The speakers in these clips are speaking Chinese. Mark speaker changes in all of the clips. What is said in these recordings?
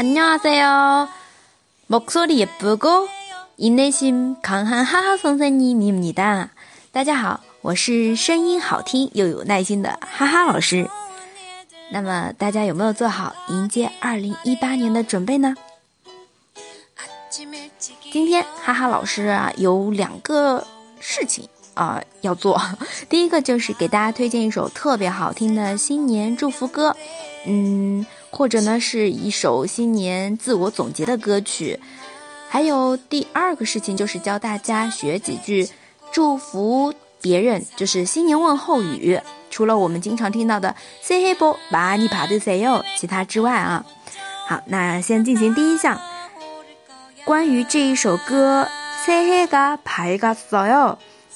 Speaker 1: 안녕하세요. 목소리 예쁘고 인내심 강한 하하 선생님입니다. 大家好，我是声音好听又有耐心的哈哈老师。那么大家有没有做好迎接2018年的准备呢？今天哈哈老师啊有两个事情 啊要做，第一个就是给大家推荐一首特别好听的新年祝福歌，嗯。或者呢，是一首新年自我总结的歌曲。还有第二个事情就是教大家学几句祝福别人，就是新年问候语。除了我们经常听到的 “say hey bo”，把你爬的 say yo，其他之外啊，好，那先进行第一项，关于这一首歌 “say hey ga pai ga so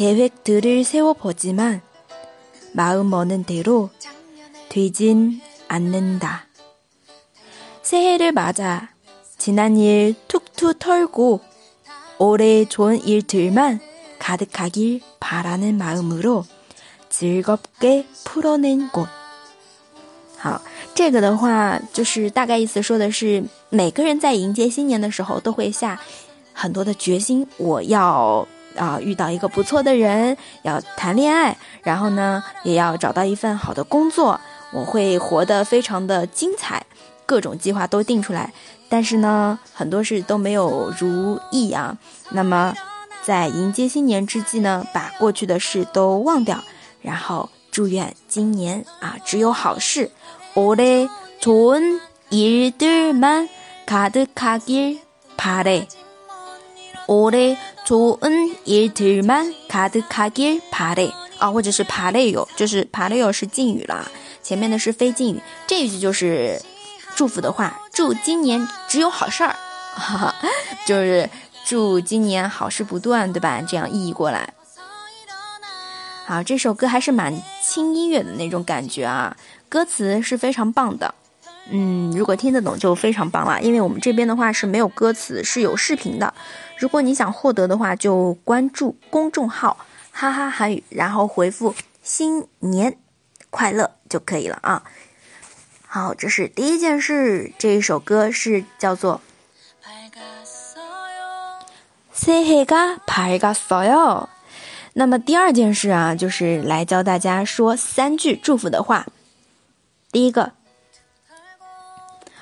Speaker 1: 계획들을세워보지만마음먹는대로 되진 않는다. 새해를 맞아 지난 일 툭툭 털고 올해 좋은 일들만 가득하길 바라는 마음으로 즐겁게 풀어낸 곳. 好，这个的话就是大概意思说的是，每个人在迎接新年的时候都会下很多的决心，我要 啊，遇到一个不错的人，要谈恋爱，然后呢，也要找到一份好的工作。我会活得非常的精彩，各种计划都定出来，但是呢，很多事都没有如意啊。那么，在迎接新年之际呢，把过去的事都忘掉，然后祝愿今年啊，只有好事。올해좋은일들만가득하길바래 올해좋은일들만가득하길바래啊，或者是바래요就是바래요是敬语啦。前面的是非敬语，这一句就是祝福的话，祝今年只有好事儿，哈哈，就是祝今年好事不断，对吧？这样意译过来。好，这首歌还是蛮轻音乐的那种感觉啊，歌词是非常棒的。 嗯，如果听得懂就非常棒了，因为我们这边的话是没有歌词，是有视频的。如果你想获得的话，就关注公众号“哈哈韩语”，然后回复“新年”。快乐就可以了啊！好，这是第一件事。这一首歌是叫做《새해가밝았어요》。那么第二件事啊，就是来教大家说三句祝福的话。第一个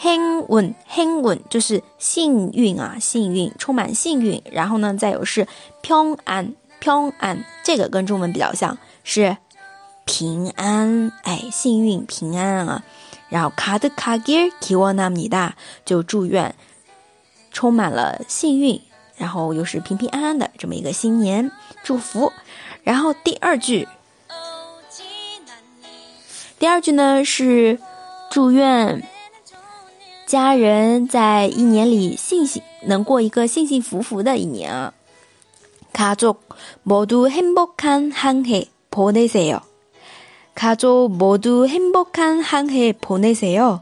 Speaker 1: 幸运，幸运就是幸运啊，幸运，充满幸运。然后呢，再有是平安，平安，这个跟中文比较像，是平安，哎，幸运平安啊。然后卡德卡吉尔提沃纳米达，就祝愿充满了幸运，然后又是平平安安的这么一个新年祝福。然后第二句，第二句呢是祝愿。家人在一年里幸幸能过一个幸幸福福的一年啊。가족모두행복한한해보내세 요。 가족모두행복한한해보내세 요。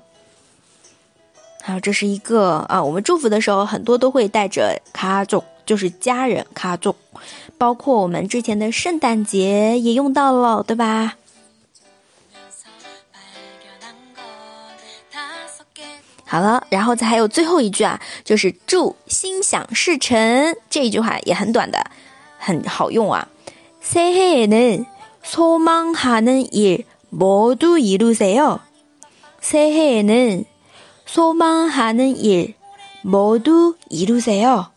Speaker 1: 好，这是一个啊，我们祝福的时候很多都会带着家族，就是家人家族，包括我们之前的圣诞节也用到了，对吧？ 好了，然后再还有最后一句啊，就是祝心想事成，这一句话也很短的，很好用啊。새해에는 소망하는 일 모두 이루세요. 새해에는 소망하는 일 모두 이루세요.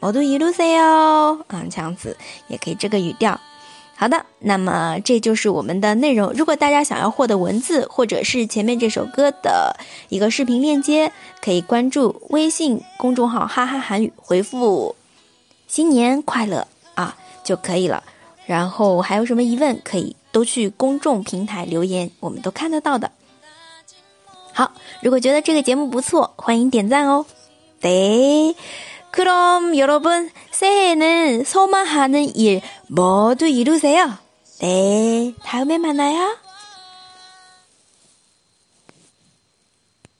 Speaker 1: 모두이루세요啊，这样子也可以这个语调。 好的，那么这就是我们的内容。如果大家想要获得文字或者是前面这首歌的一个视频链接，可以关注微信公众号“哈哈韩语”，回复“新年快乐”啊就可以了。然后还有什么疑问，可以都去公众平台留言，我们都看得到的。好，如果觉得这个节目不错，欢迎点赞哦。对。 그럼 여러분 새해에는 소망하는 일 모두 이루세요. 네, 다음에 만나요.